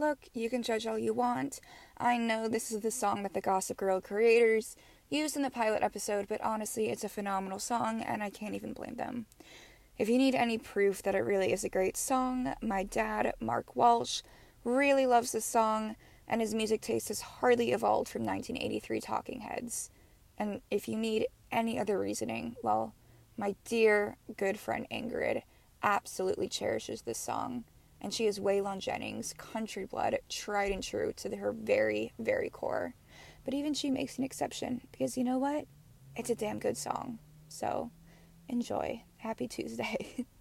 Look, you can judge all you want. I know this is the song that the Gossip Girl creators used in the pilot episode, but honestly, it's a phenomenal song, and I can't even blame them. If you need any proof that it really is a great song, my dad, Mark Walsh, really loves this song, and his music taste has hardly evolved from 1983 Talking Heads. And if you need any other reasoning, well, my dear good friend Ingrid absolutely cherishes this song, and she is Waylon Jennings, country blood, tried and true to her very, very core. But even she makes an exception because you know what? It's a damn good song. So enjoy. Happy Tuesday.